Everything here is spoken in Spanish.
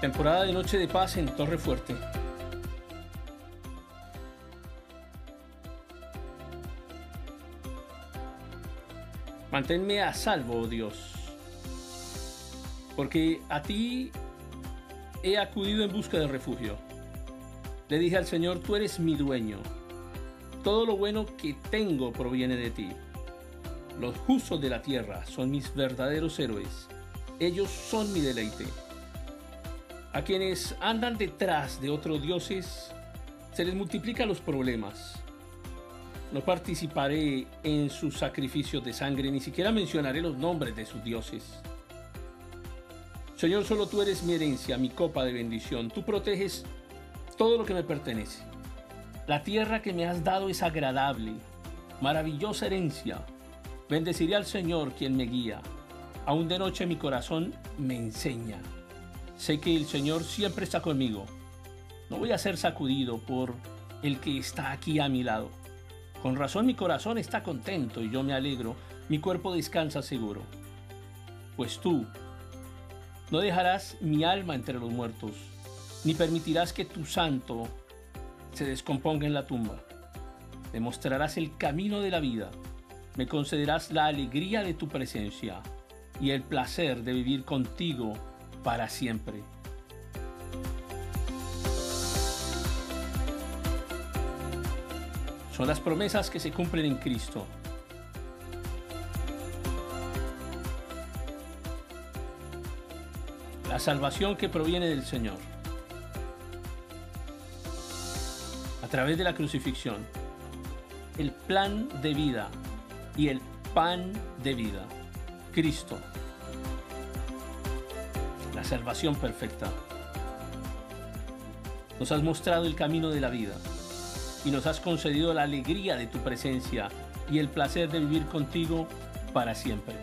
Temporada de Noche de Paz en Torre Fuerte. Manténme a salvo, oh Dios, porque a ti he acudido en busca de refugio. Le dije al Señor, tú eres mi dueño. Todo lo bueno que tengo proviene de ti. Los justos de la tierra son mis verdaderos héroes. Ellos son mi deleite. A quienes andan detrás de otros dioses, se les multiplican los problemas. No participaré en sus sacrificios de sangre, ni siquiera mencionaré los nombres de sus dioses. Señor, solo tú eres mi herencia, mi copa de bendición. Tú proteges todo lo que me pertenece. La tierra que me has dado es agradable, maravillosa herencia. Bendeciré al Señor quien me guía. Aún de noche mi corazón me enseña. Sé que el Señor siempre está conmigo. No voy a ser sacudido por el que está aquí a mi lado. Con razón mi corazón está contento y yo me alegro, mi cuerpo descansa seguro. Pues tú no dejarás mi alma entre los muertos, ni permitirás que tu santo se descomponga en la tumba. Me mostrarás el camino de la vida, me concederás la alegría de tu presencia y el placer de vivir contigo para siempre. Son las promesas que se cumplen en Cristo. La salvación que proviene del Señor. A través de la crucifixión. El plan de vida y el pan de vida. Cristo. La salvación perfecta. Nos has mostrado el camino de la vida y nos has concedido la alegría de tu presencia y el placer de vivir contigo para siempre.